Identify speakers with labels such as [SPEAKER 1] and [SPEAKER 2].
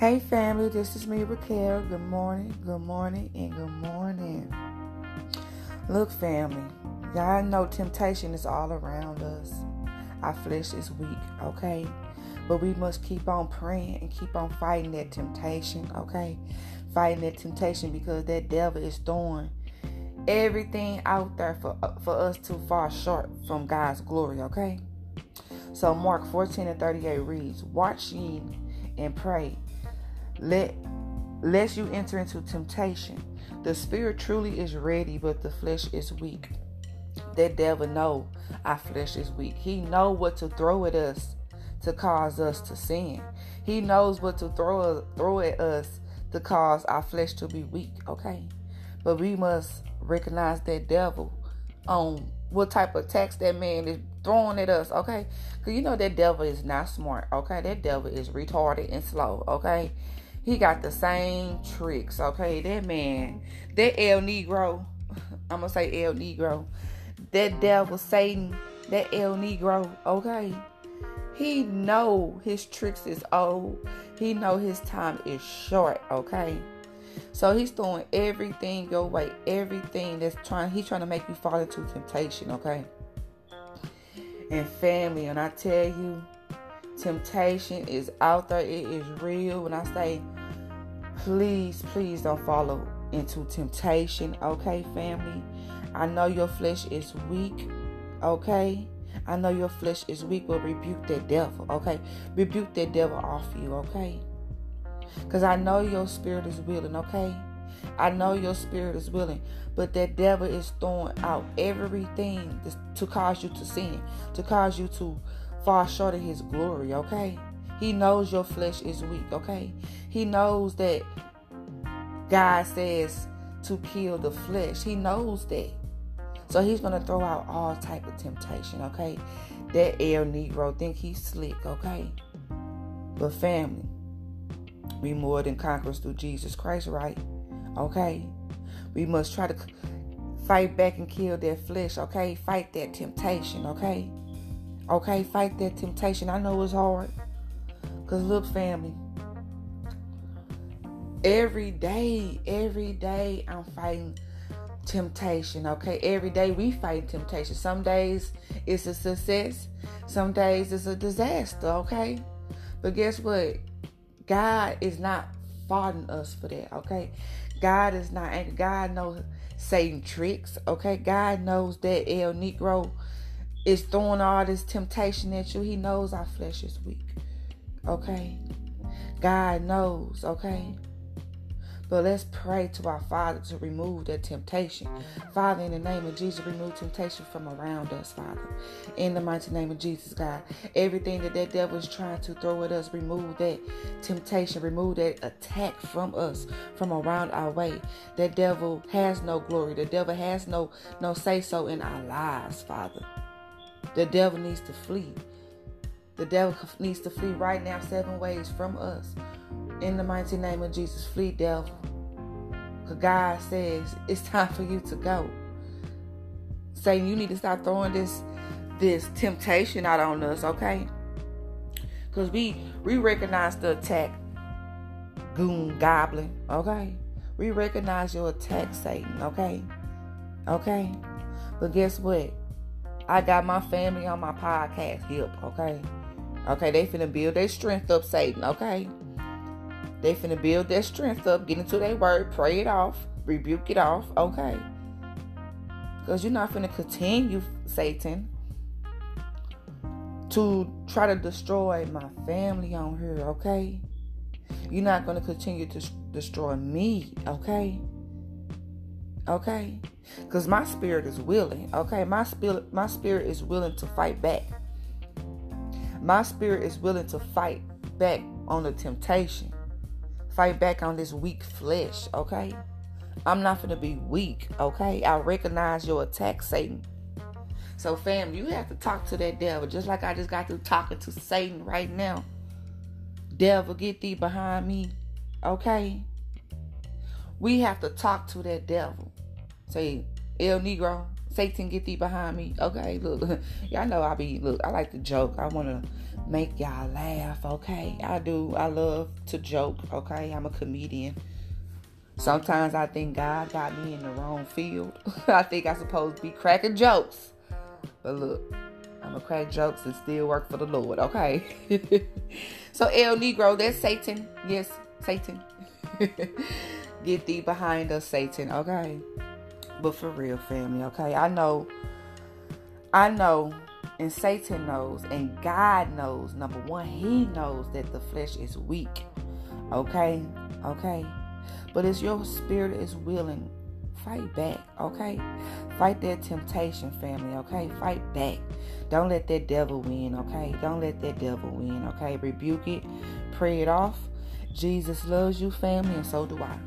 [SPEAKER 1] Hey family, this is me, Raquel. Good morning, good morning, and good morning. Look, family, y'all know temptation is all around us. Our flesh is weak, okay? But we must keep on praying and keep on fighting that temptation, okay? Fighting that temptation because that devil is throwing everything out there for, for us to fall short from God's glory, okay? So Mark 14 and 38 reads, Watch ye and pray let lest you enter into temptation. The spirit truly is ready, but the flesh is weak. That devil know our flesh is weak. He know what to throw at us to cause us to sin. He knows what to throw throw at us to cause our flesh to be weak. Okay, but we must recognize that devil on what type of attacks that man is throwing at us. Okay, because you know that devil is not smart. Okay, that devil is retarded and slow. Okay, he got the same tricks, okay? That man, that El Negro, I'm gonna say El Negro, that devil Satan, that El Negro, okay? He know his tricks is old. He know his time is short, okay? So he's throwing everything your way, everything that's trying. He's trying to make you fall into temptation, okay? And family, and I tell you, Temptation is out there, it is real. When I say, please, please don't follow into temptation, okay, family? I know your flesh is weak, okay? I know your flesh is weak, but rebuke that devil, okay? Rebuke that devil off you, okay? Because I know your spirit is willing, okay? I know your spirit is willing, but that devil is throwing out everything to cause you to sin, to cause you to fall short of his glory, okay? He knows your flesh is weak, okay? He knows that God says to kill the flesh. He knows that. So he's gonna throw out all type of temptation, okay? That El Negro think he's slick, okay? But family, we more than conquerors through Jesus Christ, right? Okay? We must try to fight back and kill that flesh, okay? Fight that temptation, okay? Okay, fight that temptation. I know it's hard. Because look, family, every day, every day I'm fighting temptation. Okay, every day we fight temptation. Some days it's a success, some days it's a disaster. Okay, but guess what? God is not faulting us for that. Okay, God is not angry. God knows Satan tricks. Okay, God knows that El Negro is throwing all this temptation at you. He knows our flesh is weak. Okay? God knows, okay? But let's pray to our Father to remove that temptation. Father, in the name of Jesus, remove temptation from around us, Father. In the mighty name of Jesus, God. Everything that that devil is trying to throw at us, remove that temptation, remove that attack from us, from around our way. That devil has no glory. The devil has no no say so in our lives, Father. The devil needs to flee. The devil needs to flee right now, seven ways from us. In the mighty name of Jesus, flee, devil. Because God says it's time for you to go. Saying you need to stop throwing this this temptation out on us, okay? Because we we recognize the attack, goon goblin, okay? We recognize your attack, Satan, okay? Okay? But guess what? I got my family on my podcast hip, okay? Okay, they finna build their strength up, Satan, okay? They finna build their strength up, get into their word, pray it off, rebuke it off, okay? Because you're not finna continue, Satan, to try to destroy my family on here, okay? You're not gonna continue to destroy me, okay? Okay? Because my spirit is willing. Okay? My spirit my spirit is willing to fight back. My spirit is willing to fight back on the temptation. Fight back on this weak flesh, okay? I'm not gonna be weak, okay? I recognize your attack, Satan. So, fam, you have to talk to that devil, just like I just got through talking to Satan right now. Devil, get thee behind me, okay? We have to talk to that devil. Say, El Negro, Satan, get thee behind me. Okay, look, y'all know I be look. I like to joke. I want to make y'all laugh. Okay, I do. I love to joke. Okay, I'm a comedian. Sometimes I think God got me in the wrong field. I think I supposed to be cracking jokes. But look, I'm gonna crack jokes and still work for the Lord, okay? so El Negro, that's Satan. Yes, Satan. Get thee behind us, Satan, okay? But for real, family, okay? I know, I know, and Satan knows, and God knows. Number one, He knows that the flesh is weak, okay? Okay? But as your spirit is willing, fight back, okay? Fight that temptation, family, okay? Fight back. Don't let that devil win, okay? Don't let that devil win, okay? Rebuke it, pray it off. Jesus loves you, family, and so do I.